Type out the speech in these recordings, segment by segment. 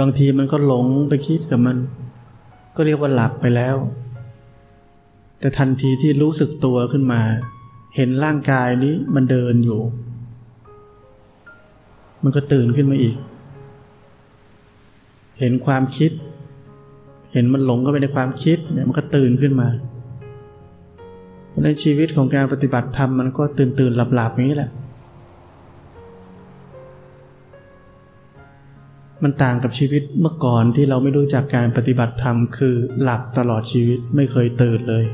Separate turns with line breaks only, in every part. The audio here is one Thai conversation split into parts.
บางทีมันก็หลงไปคิดกับมัน ก็เรียกว่าหลับไปแล้ว แต่ทันทีที่รู้สึกตัวขึ้นมา เห็นร่างกายนี้มันเดินอยู่ มันก็ตื่นขึ้นมาอีก เห็นความคิด เห็นมันหลงเข้าไปในความคิดเนี่ยมันก็ตื่นขึ้นมาในชีวิตของการปฏิบัติธรรมมันก็ตื่นตื่นหลับหลับอย่างนี้แหละ มันต่างกับชีวิตเมื่อก่อนที่เราไม่รู้จักการปฏิบัติธรรมคือหลับตลอดชีวิตไม่เคยตื่นเลย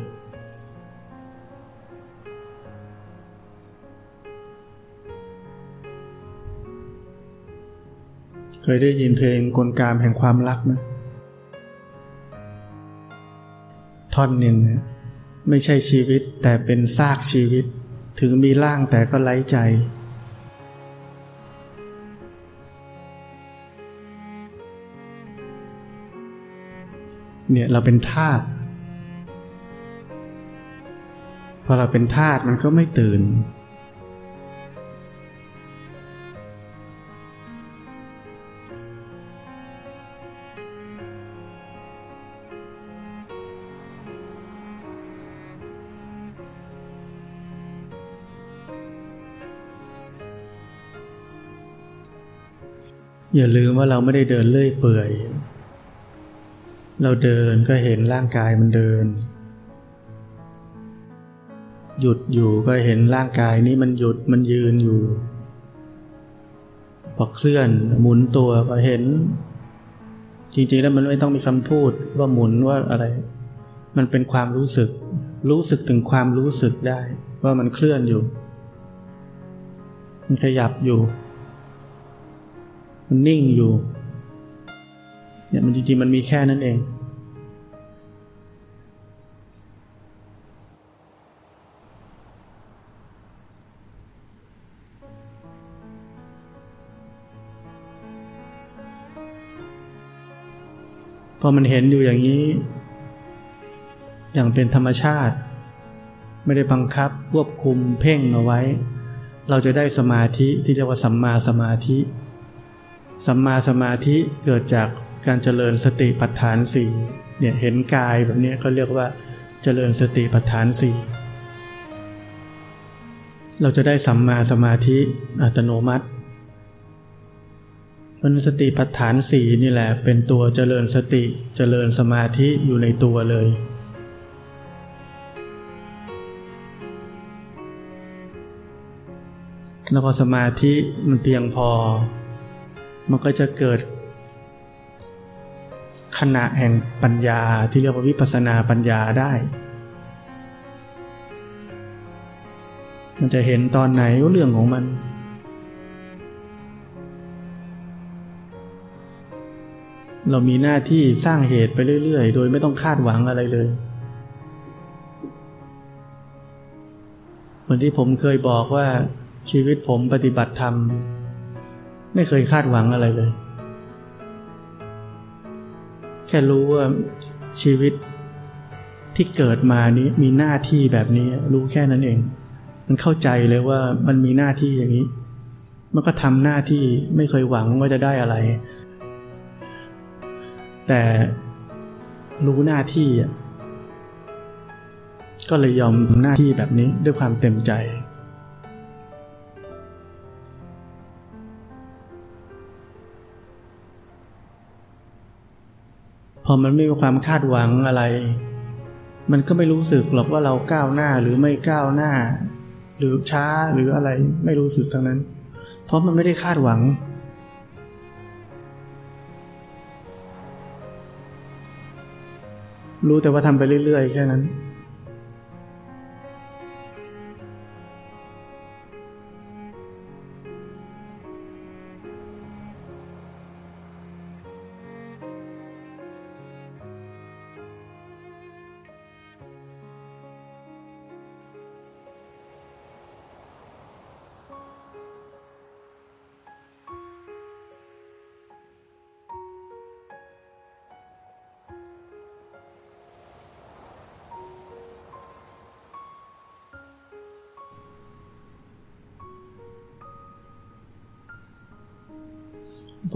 เคยได้ยินเพลงกลกามแห่งความรักไหมท่อนหนึ่งไม่ใช่ชีวิตแต่เป็นซากชีวิต ถึงมีร่างแต่ก็ไร้ใจ เนี่ยเราเป็นทาสพอเราเป็นทาสมันก็ไม่ตื่น อย่าลืมว่าเราไม่ได้เดินเลื่อยเปื่อย เราเดินก็เห็นร่างกายมันเดิน หยุดอยู่ก็เห็นร่างกายนี้มันหยุดมันยืนอยู่ พอเคลื่อนหมุนตัวก็เห็น จริงๆแล้วมันไม่ต้องมีคำพูดว่าหมุนว่าอะไร มันเป็นความรู้สึก รู้สึกถึงความรู้สึกได้ ว่ามันเคลื่อนอยู่ มันขยับอยู่ มันนิ่งอยู่เนี่ยมันจริงๆมันมีแค่นั้นเอง อมันเห็นอยู่อย่างนี้ อย่างเป็นธรรมชาติ ไม่ได้บังคับควบคุมเพ่งเอาไว้ เราจะได้สมาธิที่เรียกว่าสัมมาสมาธิ สัมมาสมาธิเกิดจากการเจริญสติปัฏฐานสี่เนี่ยเห็นกายแบบนี้เขาเรียกว่าเจริญสติปัฏฐานสี่เราจะได้สัมมาสมาธิอัตโนมัติ มันสติปัฏฐานสี่นี่แหละ เป็นตัวเจริญสติเจริญสมาธิอยู่ในตัวเลย แล้วพอสมาธิมันเพียงพอ มันก็จะเกิด ขณะแห่งปัญญาที่เรียกว่าวิปัสนาปัญญาได้ มันจะเห็นตอนไหนเรื่องของมัน เรามีหน้าที่สร้างเหตุไปเรื่อยๆ โดยไม่ต้องคาดหวังอะไรเลย เหมือนที่ผมเคยบอกว่าชีวิตผมปฏิบัติธรรม ไม่เคยคาดหวังอะไรเลย แค่รู้ว่าชีวิตที่เกิดมานี้มีหน้าที่แบบนี้ รู้แค่นั้นเอง มันเข้าใจเลยว่ามันมีหน้าที่อย่างนี้ มันก็ทำหน้าที่ไม่เคยหวังว่าจะได้อะไร แต่รู้หน้าที่ ก็เลยยอมหน้าที่แบบนี้ด้วยความเต็มใจ พอมันไม่มีความคาดหวังอะไร มันก็ไม่รู้สึกหรอกว่าเราก้าวหน้าหรือไม่ก้าวหน้า หรือช้าหรืออะไรไม่รู้สึกทั้งนั้น เพราะมันไม่ได้คาดหวัง รู้แต่ว่าทำไปเรื่อยๆแค่นั้น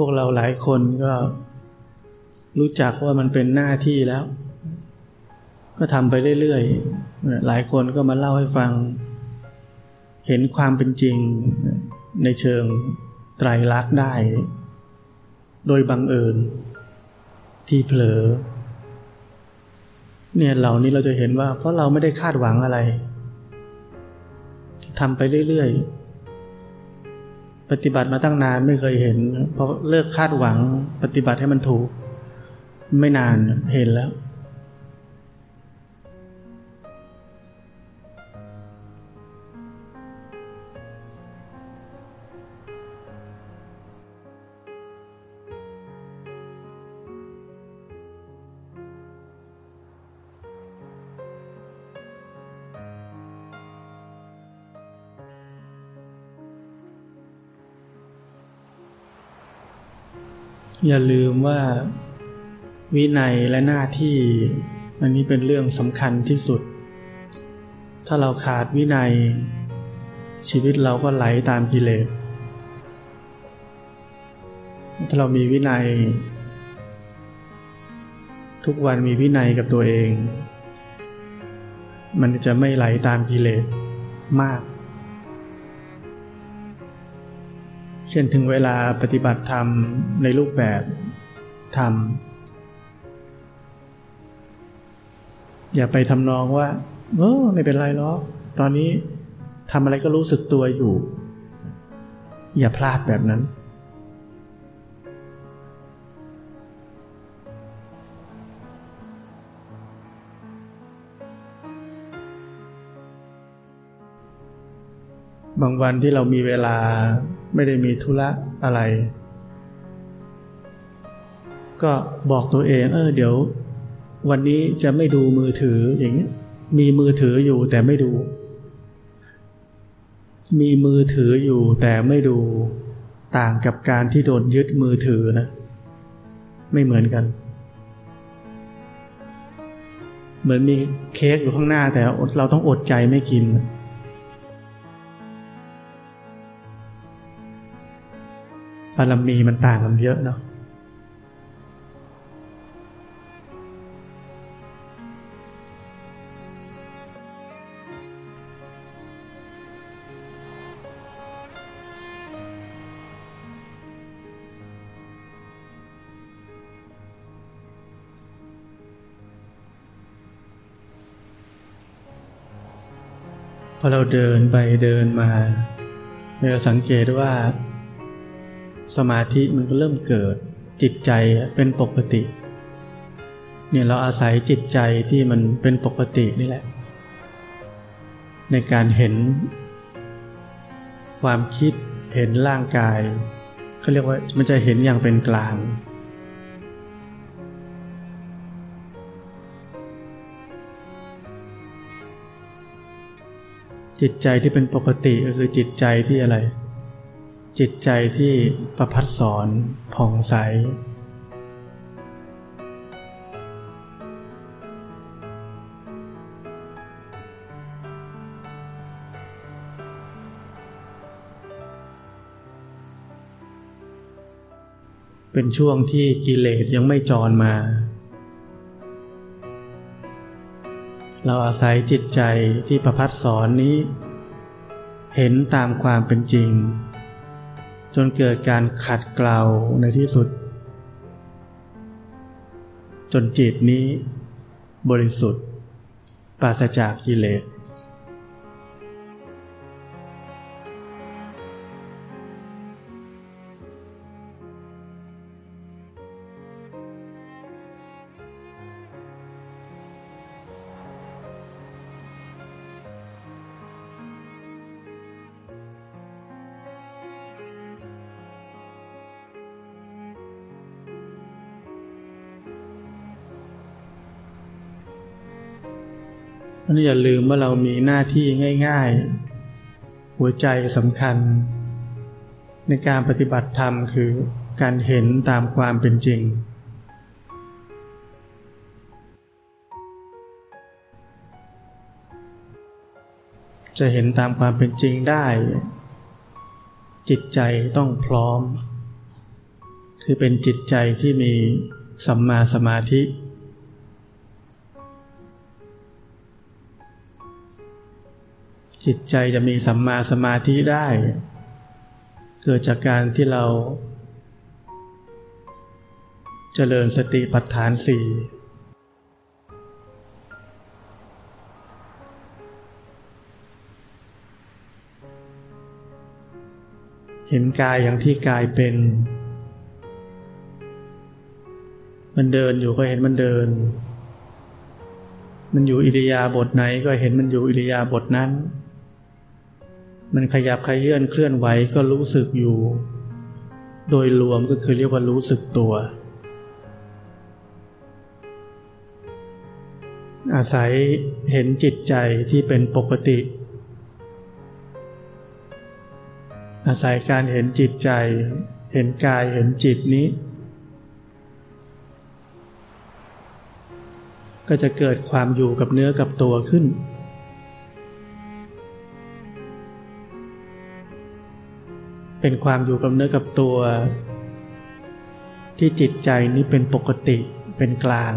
พวกเราหลายคนก็รู้จักว่ามันเป็นหน้าที่แล้ว ก็ทำไปเรื่อยๆ หลายคนก็มาเล่าให้ฟัง เห็นความเป็นจริงในเชิงไตรลักษณ์ได้ โดยบังเอิญ ที่เผลอ เนี่ยเหล่านี้เราจะเห็นว่า เพราะเราไม่ได้คาดหวังอะไรทำไปเรื่อยๆ ปฏิบัติมาตั้งนานไม่เคยเห็นพอเลิกคาดหวังปฏิบัติให้มันถูก ไม่นานเห็นแล้ว อย่าลืมว่าวินัยและหน้าที่ อันนี้เป็นเรื่องสำคัญที่สุด ถ้าเราขาดวินัย ชีวิตเราก็ไหลตามกิเลส ถ้าเรามีวินัย ทุกวันมีวินัยกับตัวเอง มันจะไม่ไหลตามกิเลสมาก เช่นถึงเวลาปฏิบัติธรรมในรูปแบบธรรม อย่าไปทำนองว่าเออไม่เป็นไรหรอกตอนนี้ทำอะไรก็รู้สึกตัวอยู่ อย่าพลาดแบบนั้น บางวันที่เรามีเวลาไม่ได้มีธุระอะไร ก็บอกตัวเอง เออเดี๋ยว วันนี้จะไม่ดูมือถืออย่างนี้มีมือถืออยู่แต่ไม่ดู มีมือถืออยู่แต่ไม่ดูต่างกับการที่โดนยึดมือถือนะ ไม่เหมือนกัน เหมือนมีเค้กอยู่ข้างหน้าแต่เราต้องอดใจไม่กิน บารมีมันต่างกันเยอะเนาะพอเราเดินไปเดินมาเราสังเกตว่า สมาธิมันก็เริ่มเกิด จิตใจเป็นปกติ เนี่ยเราอาศัยจิตใจที่มันเป็นปกตินี่แหละ ในการเห็น ความคิดเห็นร่างกายเขาเรียกว่ามันจะเห็นอย่างเป็นกลาง จิตใจที่เป็นปกติก็คือจิตใจที่อะไร จิตใจที่ประพัดสอนผ่องใส เป็นช่วงที่กิเลสยังไม่จรมา เราอาศัยจิตใจที่ประพัดสอนนี้ เห็นตามความเป็นจริง จนเกิดการขัดเกลาในที่สุด จนจิตนี้บริสุทธิ์ปราศจากกิเลส นนี้อย่าลืมว่าเรามีหน้าที่ง่าย ๆ หัวใจสำคัญ ในการปฏิบัติธรรมคือการเห็นตามความเป็นจริง จะเห็นตามความเป็นจริงได้ จิตใจต้องพร้อม คือเป็นจิตใจที่มีสัมมาสมาธิ จิตใจจะมีสัมมาสมาธิได้ เกิดจากการที่เราเจริญสติปัฏฐานสี่เห็นกายอย่างที่กายเป็น มันเดินอยู่ก็เห็นมันเดิน มันอยู่อิริยาบถไหนก็เห็นมันอยู่อิริยาบถนั้น มันขยับขยื่นเคลื่อนไหวก็รู้สึกอยู่ โดยรวมก็คือเรียกว่ารู้สึกตัว อาศัยเห็นจิตใจที่เป็นปกติ อาศัยการเห็นจิตใจ เห็นกายเห็นจิตนี้ ก็จะเกิดความอยู่กับเนื้อกับตัวขึ้น เป็นความอยู่กับเนื้อกับตัว ที่จิตใจนี้เป็นปกติเป็นกลาง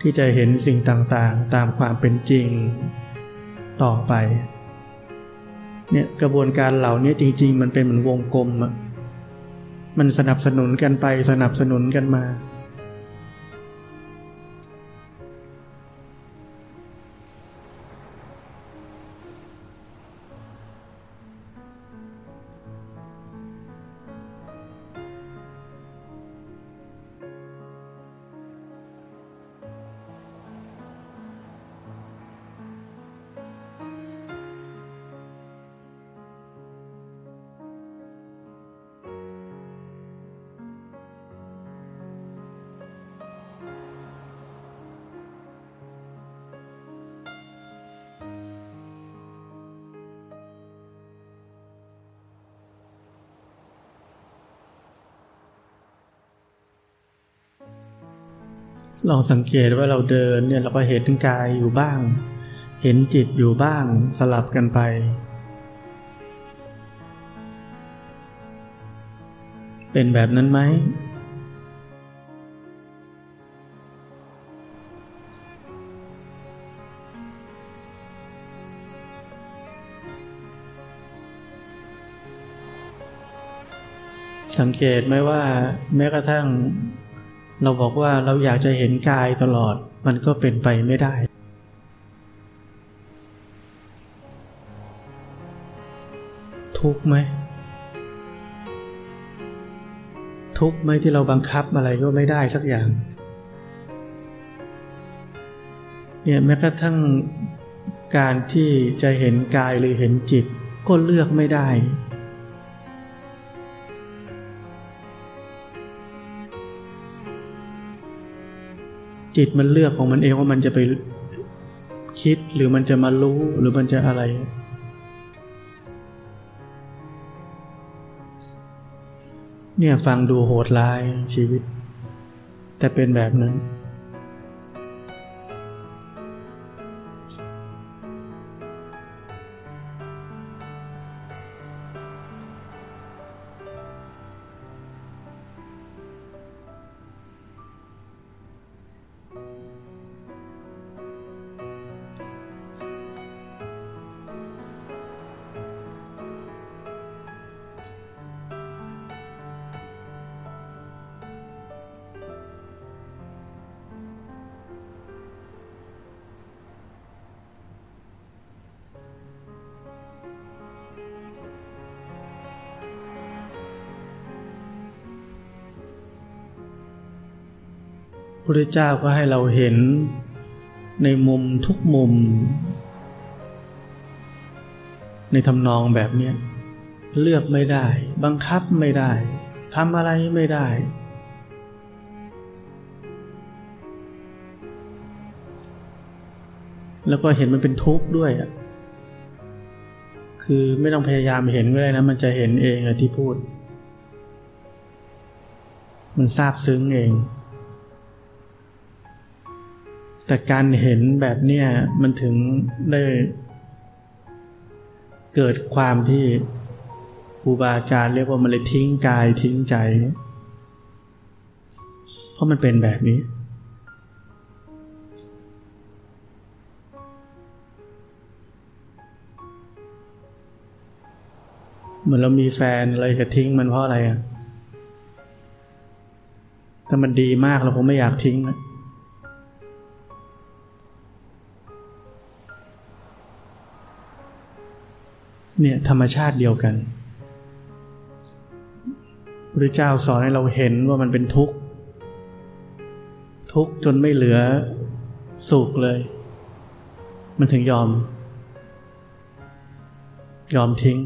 ที่จะเห็นสิ่งต่างๆ ตามความเป็นจริงต่อไปเนี่ยกระบวนการเหล่านี้จริง ๆ มันเป็นเหมือนวงกลมอะมันสนับสนุนกันไปสนับสนุนกันมา ลองสังเกตว่าเราเดินเนี่ยเราก็เห็นกายอยู่บ้าง เห็นจิตอยู่บ้างสลับกันไป เป็นแบบนั้นไหม สังเกตไหมว่าแม้กระทั่ง เราบอกว่าเราอยากจะเห็นกายตลอดมันก็เป็นไปไม่ได้ ทุกไหม ทุกไหมที่เราบังคับอะไรก็ไม่ได้สักอย่าง เนี่ยแม้กระทั่งการที่จะเห็นกายหรือเห็นจิต ก็เลือกไม่ได้ จิตมันเลือกของมันเองว่ามันจะไปคิดหรือมันจะมารู้หรือมันจะอะไร เนี่ยฟังดูโหดร้ายชีวิต แต่เป็นแบบนั้น พุทธเจ้าก็ให้เราเห็นในมุมทุกมุม ในทำนองแบบนี้เลือกไม่ได้ บังคับไม่ได้ทำอะไรไม่ได้ แล้วก็เห็นมันเป็นทุกข์ด้วยอะคือไม่ต้องพยายามเห็นก็ได้นะ มันจะเห็นเองที่พูด มันซาบซึ้งเอง แต่การเห็นแบบเนี้ยมันถึงได้เกิดความที่ครูบาอาจารย์เรียกว่ามันเลยทิ้งกายทิ้งใจ เพราะมันเป็นแบบนี้ เหมือนเรามีแฟนอะไรจะทิ้งมันเพราะอะไรอะ ถ้ามันดีมากเราคงไม่อยากทิ้งนะ เนี่ยธรรมชาติเดียวกันพระเจ้าสอนให้เราเห็นว่ามันเป็นทุกข์ ทุกข์จนไม่เหลือสุขเลย มันถึงยอม ยอมทิ้ง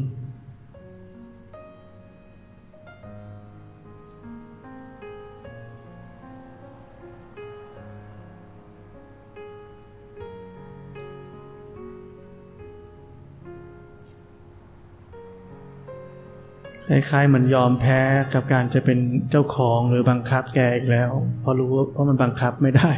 คล้ายๆมันยอมแพ้กับการจะเป็นเจ้าของหรือบังคับแกอีกแล้ว เพราะรู้ว่ามันบังคับไม่ได้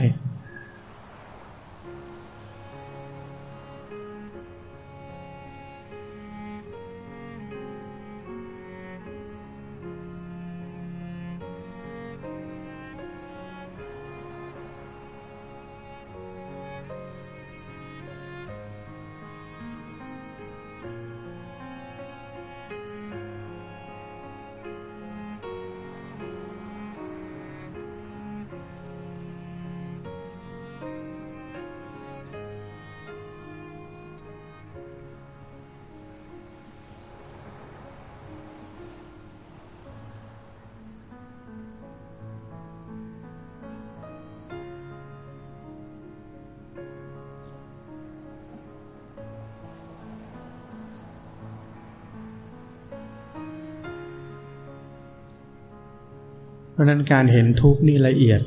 เพราะนั้นการเห็นทุกข์นี่ละเอียด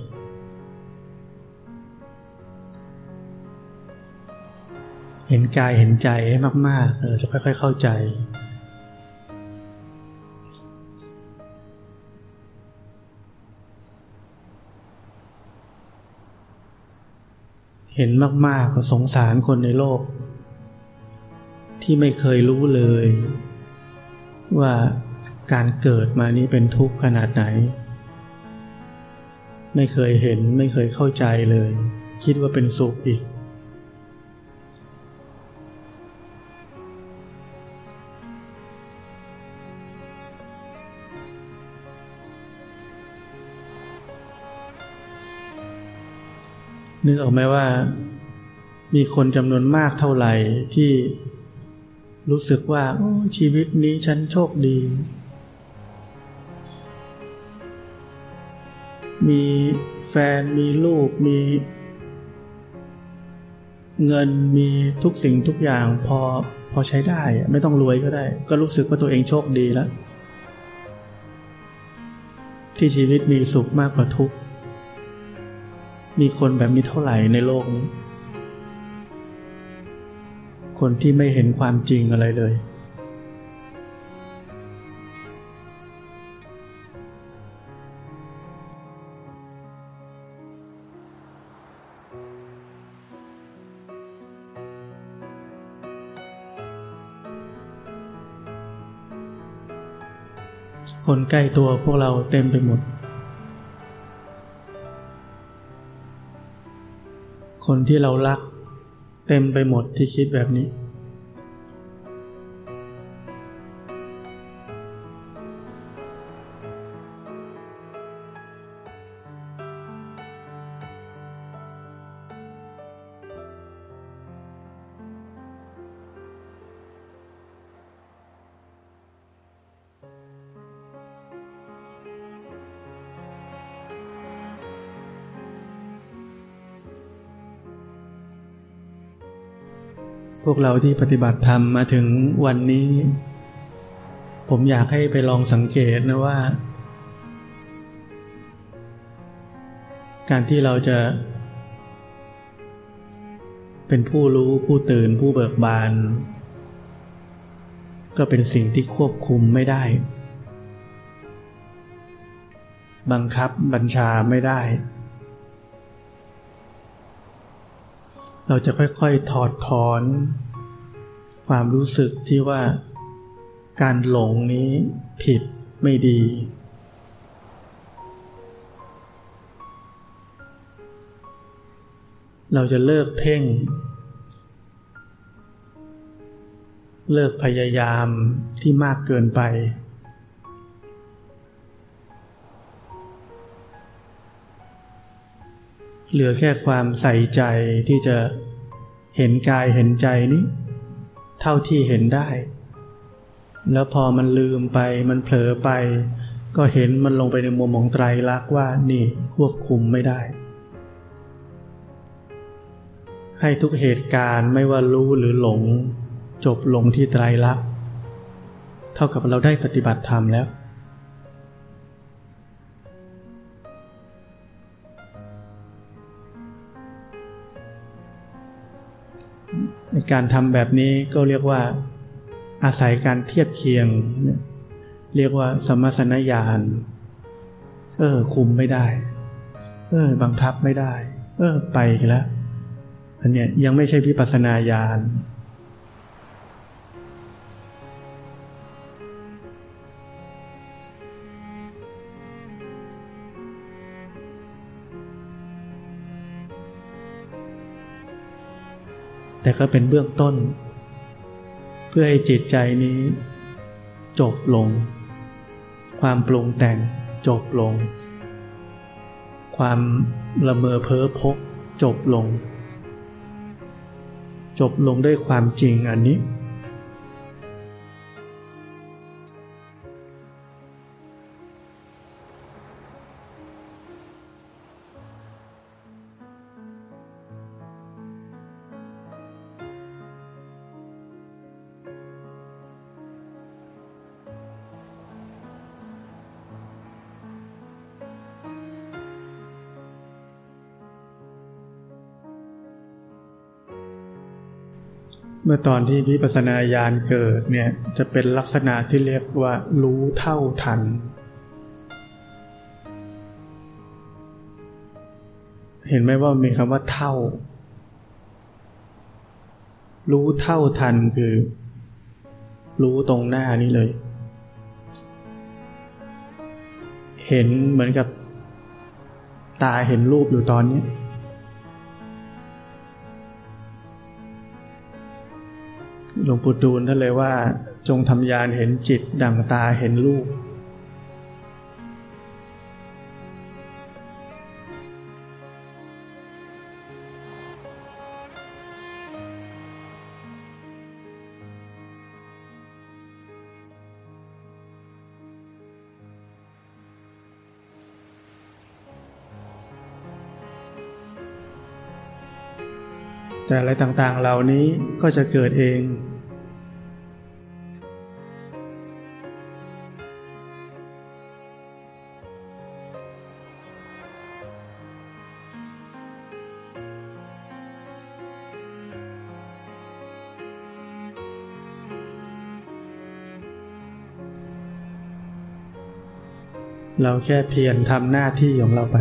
เห็นกายเห็นใจให้มากๆเราจะค่อย ๆ เข้าใจ เห็นมากๆก็สงสารคนในโลก ที่ไม่เคยรู้เลย ว่าการเกิดมานี้เป็นทุกข์ขนาดไหน ไม่เคยเห็นไม่เคยเข้าใจเลย คิดว่าเป็นสุขอีก นึกออกไหมว่า มีคนจำนวนมากเท่าไหร่ที่รู้สึกว่าชีวิตนี้ฉันโชคดี มีแฟนมีลูกมี เงินมีทุกสิ่งทุกอย่างพอพอใช้ได้ไม่ต้องรวยก็ได้ ก็รู้สึกว่าตัวเองโชคดีแล้ว ที่ชีวิตมีสุขมากกว่าทุกข์มีคนแบบนี้เท่าไหร่ในโลกนี้ คนที่ไม่เห็นความจริงอะไรเลย คนใกล้ตัวพวกเราเต็มไปหมด คนที่เรารัก เต็มไปหมดที่คิดแบบนี้ พวกเราที่ปฏิบัติธรรมมาถึงวันนี้ ผมอยากให้ไปลองสังเกตนะว่า การที่เราจะ เป็นผู้รู้ผู้ตื่นผู้เบิกบาน ก็เป็นสิ่งที่ควบคุมไม่ได้ บังคับบัญชาไม่ได้ เราจะค่อยๆถอดถอน ความรู้สึกที่ว่า การหลงนี้ผิดไม่ดี เราจะเลิกเพ่ง เลิกพยายามที่มากเกินไป เหลือแค่ความใส่ใจที่จะเห็นกายเห็นใจนี้ เท่าที่เห็นได้ แล้วพอมันลืมไปมันเผลอไป ก็เห็นมันลงไปในมุมของไตรลักษณ์ว่านี่ควบคุมไม่ได้ ให้ทุกเหตุการณ์ไม่ว่ารู้หรือหลง จบลงที่ไตรลักษณ์เท่ากับเราได้ปฏิบัติธรรมแล้ว การทำแบบนี้ก็เรียกว่าอาศัยการเทียบเคียง เรียกว่าสมสนญาณเออ คุมไม่ได้ เออ บังคับไม่ได้ เออ ไปแล้วอันเนี้ยยังไม่ใช่วิปัสนาญาณ แต่ก็เป็นเบื้องต้น เพื่อให้จิตใจนี้ จบลง ความปรุงแต่งจบลง ความละเมอเพ้อพกจบลง จบลงด้วยความจริงอันนี้ มื่อตอนที่วิปัสนาญาณเกิดเนี่ยจะเป็นลักษณะที่เรียกว่ารู้เท่าทัน เห็นไหมว่ามีคำว่าเท่า รู้เท่าทันคือ รู้ตรงหน้านี้เลย เห็นเหมือนกับ ตาเห็นรูปอยู่ตอนนี้ หลวงปู่ดูลท่านเลยว่า จงทำยานเห็นจิตดั่งตาเห็นรูปแต่อะไรต่างๆ เหล่านี้ก็จะเกิดเอง เราแค่เพียรทำหน้าที่ของเราไป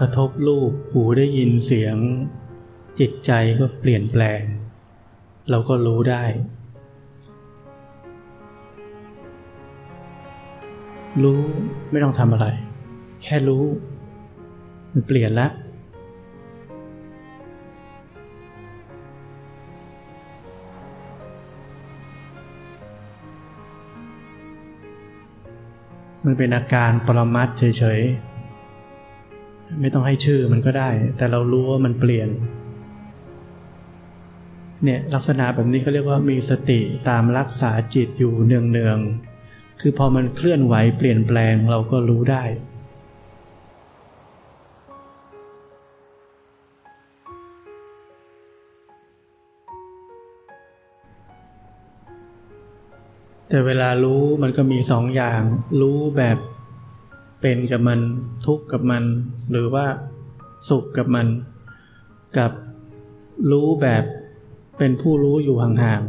กระทบรูปหูได้ยินเสียง จิตใจก็เปลี่ยนแปลง เราก็รู้ได้ รู้ไม่ต้องทำอะไร แค่รู้ มันเปลี่ยนแล้วมันเป็นอาการปรมัตเฉยๆ ไม่ต้องให้ชื่อมันก็ได้ แต่เรารู้ว่ามันเปลี่ยน เนี่ยลักษณะแบบนี้เขาเรียกว่ามีสติตามรักษาจิตอยู่เนืองๆ คือพอมันเคลื่อนไหวเปลี่ยนแปลงเราก็รู้ได้แแต่เวลารู้มันก็มีสองอย่าง รู้แบบ เป็นกับมันทุกข์กับมัน หรือว่าสุขกับมัน กับรู้แบบเป็นผู้รู้อยู่ห่าง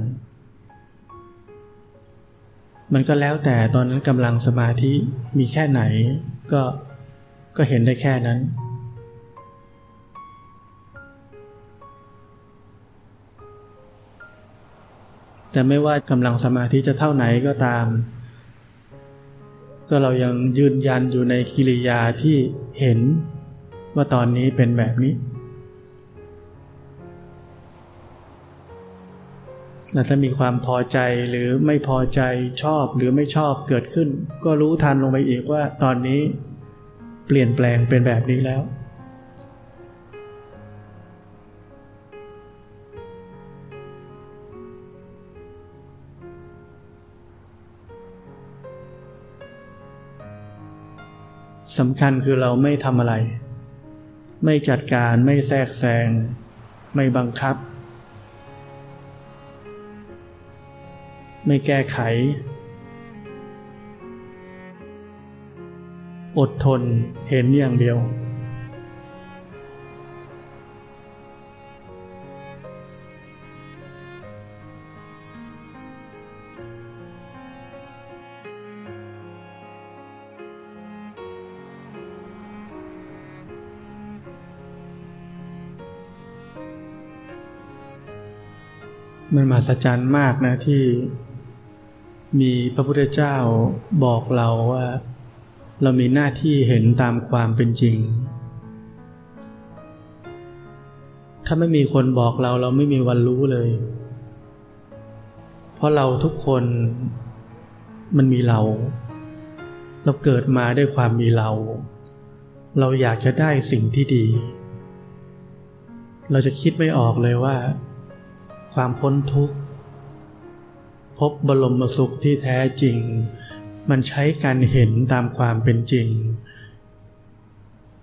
ๆ มันก็แล้วแต่ตอนนั้นกำลังสมาธิมีแค่ไหน ก็ก็เห็นได้แค่นั้น แต่ไม่ว่ากำลังสมาธิจะเท่าไหนก็ตาม ก็เรายังยืนยันอยู่ในกิริยาที่เห็นว่าตอนนี้เป็นแบบนี้แลถ้ามีความพอใจหรือไม่พอใจชอบหรือไม่ชอบเกิดขึ้น ก็รู้ทันลงไปอีกว่าตอนนี้เปลี่ยนแปลงเป็นแบบนี้แล้ว สำคัญคือเราไม่ทำอะไร ไม่จัดการไม่แทรกแซง ไม่บังคับ ไม่แก้ไข อดทนเห็นอย่างเดียว มันมหัศจรรย์มากนะที่มีพระพุทธเจ้าบอกเราว่า เรามีหน้าที่เห็นตามความเป็นจริง ถ้าไม่มีคนบอกเราเราไม่มีวันรู้เลย เพราะเราทุกคนมันมีเรา เราเกิดมาด้วยความมีเรา เราอยากจะได้สิ่งที่ดี เราจะคิดไม่ออกเลยว่า ความพ้นทุกข์ พบบรมสุขที่แท้จริง มันใช้การเห็นตามความเป็นจริง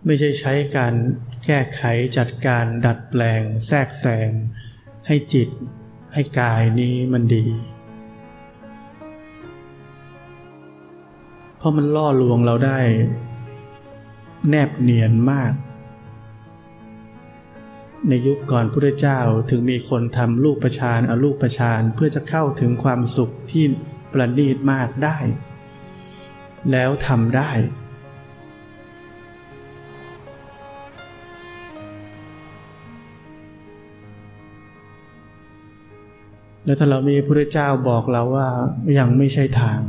ไม่ใช่ใช้การแก้ไขจัดการดัดแปลง แทรกแซงให้จิต ให้กายนี้มันดี เพราะมันล่อลวงเราได้ แนบเนียนมาก ในยุคก่อนพุทธเจ้าถึงมีคนทำลูกประชานเอาลูกประชานเพื่อจะเข้าถึงความสุขที่ประณีตมากได้ แล้วทำได้ แล้วถ้าเรามีพระเจ้าบอกเราว่ายังไม่ใช่ทาง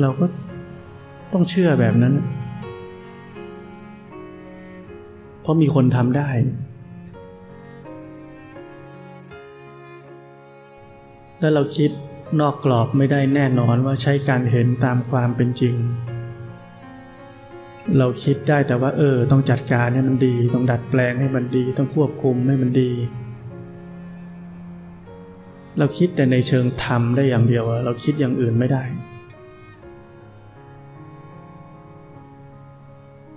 เราก็ต้องเชื่อแบบนั้น เพราะมีคนทำได้ แล้วเราคิดนอกกรอบไม่ได้แน่นอนว่าใช้การเห็นตามความเป็นจริง เราคิดได้แต่ว่า เออ ต้องจัดการให้มันดี ต้องดัดแปลงให้มันดี ต้องควบคุมให้มันดี เราคิดแต่ในเชิงธรรมได้อย่างเดียวเราคิดอย่างอื่นไม่ได้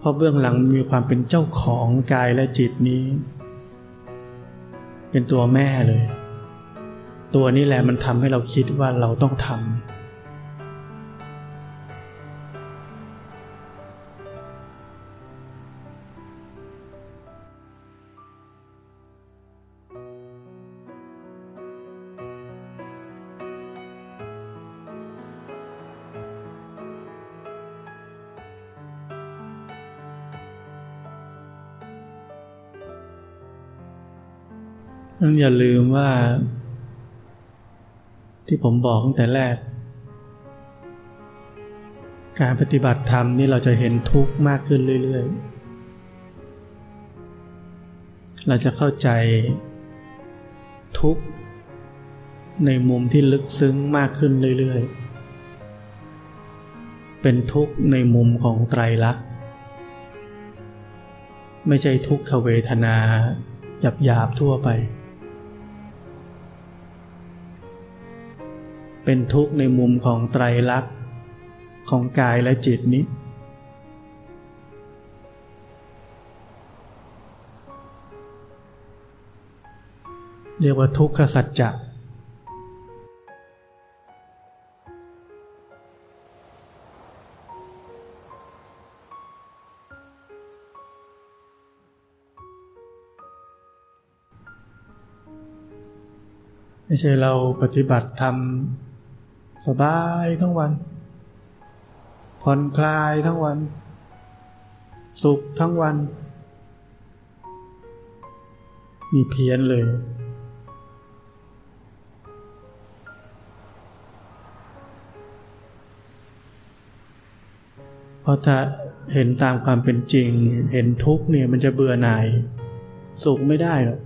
ราะเบื้องหลังมีความเป็นเจ้าของกายและจิตนี้ เป็นตัวแม่เลย ตัวนี้แหละมันทำให้เราคิดว่าเราต้องทำ นั้นอย่าลืมว่า ที่ผมบอกตั้งแต่แรก การปฏิบัติธรรมนี่เราจะเห็นทุกข์มากขึ้นเรื่อย ๆ เราจะเข้าใจทุกข์ในมุมที่ลึกซึ้งมากขึ้นเรื่อย ๆ เป็นทุกข์ในมุมของไตรลักษณ์ไม่ใช่ทุกขเวทนาหยาบๆทั่วไป เป็นทุกข์ในมุมของไตรลักษณ์ของกายและจิตนี้ เรียกว่าทุกขสัจจะไม่ใช่เราปฏิบัติทำ สบายทั้งวัน ผ่อนคลายทั้งวัน สุขทั้งวัน มีเพี้ยนเลย เพราะถ้าเห็นตามความเป็นจริง เห็นทุกเนี่ยมันจะเบื่อหน่าย สุขไม่ได้หรอก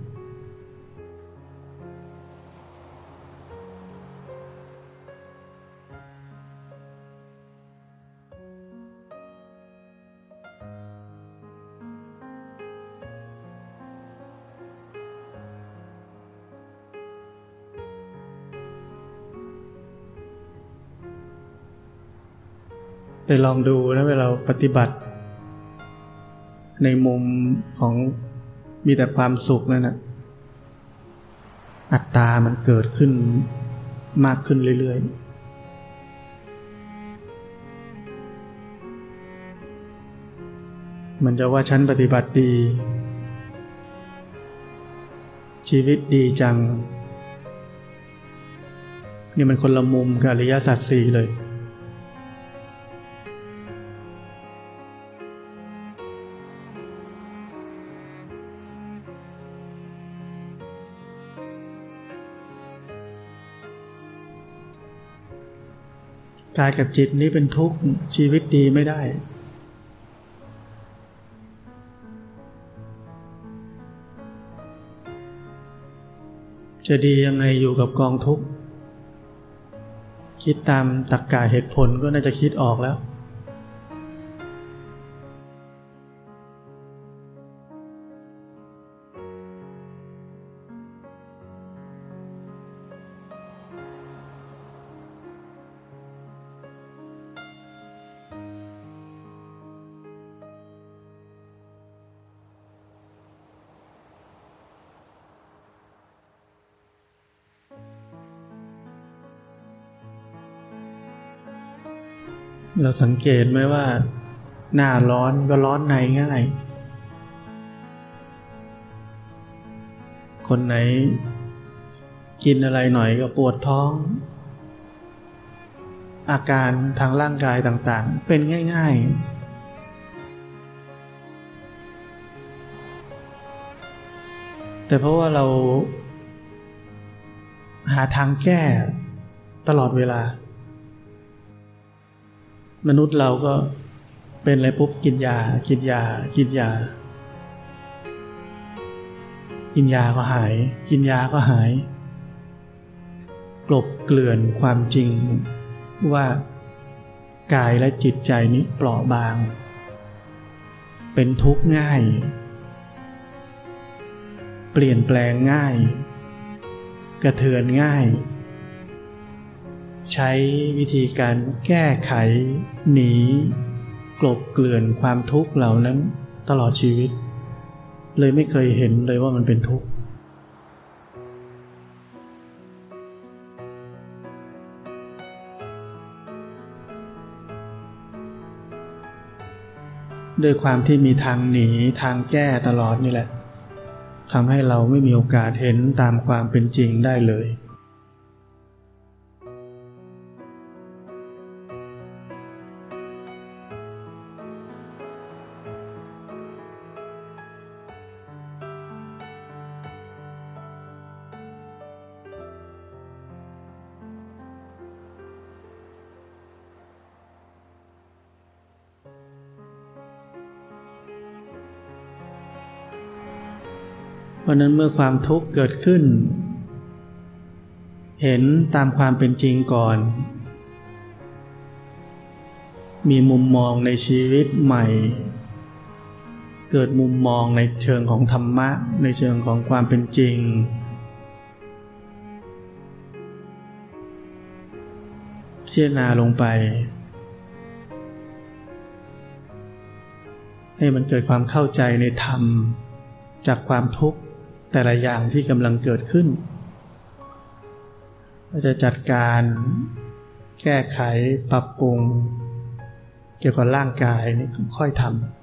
ไปลองดูนะเวลาปฏิบัติ ในมุมของมีแต่ความสุขนั่นนะอัตตามันเกิดขึ้นมากขึ้นเรื่อยๆมันจะว่าฉันปฏิบัติดี ชีวิตดีจัง นี่มันคนละมุมกับอริยสัจสี่เลย กายกับจิตนี้เป็นทุกข์ชีวิตดีไม่ได้ จะดียังไงอยู่กับกองทุกข์ คิดตามตรกกาเหตุผลก็น่าจะคิดออกแล้ว เราสังเกตไหมว่า หน้าร้อนก็ร้อนในง่าย คนไหน กินอะไรหน่อยก็ปวดท้อง อาการทางร่างกายต่างๆ เป็นง่าย ๆ แต่เพราะว่าเราหาทางแก้ตลอดเวลา มนุษย์เราก็เป็นอะไรปุ๊บกินยา กินยา กินยา กินยาก็หาย กินยาก็หาย กลบเกลื่อนความจริงว่ากายและจิตใจนี้เปราะบาง เป็นทุกข์ง่าย เปลี่ยนแปลงง่าย กระเทือนง่าย ใช้วิธีการแก้ไข หนี กลบเกลื่อนความทุกข์เหล่านั้นตลอดชีวิต เลยไม่เคยเห็นเลยว่ามันเป็นทุกข์ด้วยความที่มีทางหนีทางแก้ตลอดนี่แหละทำให้เราไม่มีโอกาสเห็นตามความเป็นจริงได้เลย ราะนั้นเมื่อความทุกข์เกิดขึ้น เห็นตามความเป็นจริงก่อน มีมุมมองในชีวิตใหม่ เกิดมุมมองในเชิงของธรรมะ ในเชิงของความเป็นจริงเชี่ยนาลงไป ให้มันเกิดความเข้าใจในธรรมจากความทุกข์ แต่ละอย่างที่กำลังเกิดขึ้นเราจะจัดการแก้ไขปรับปรุง เกี่ยวกับร่างกายนี่ค่อยทำ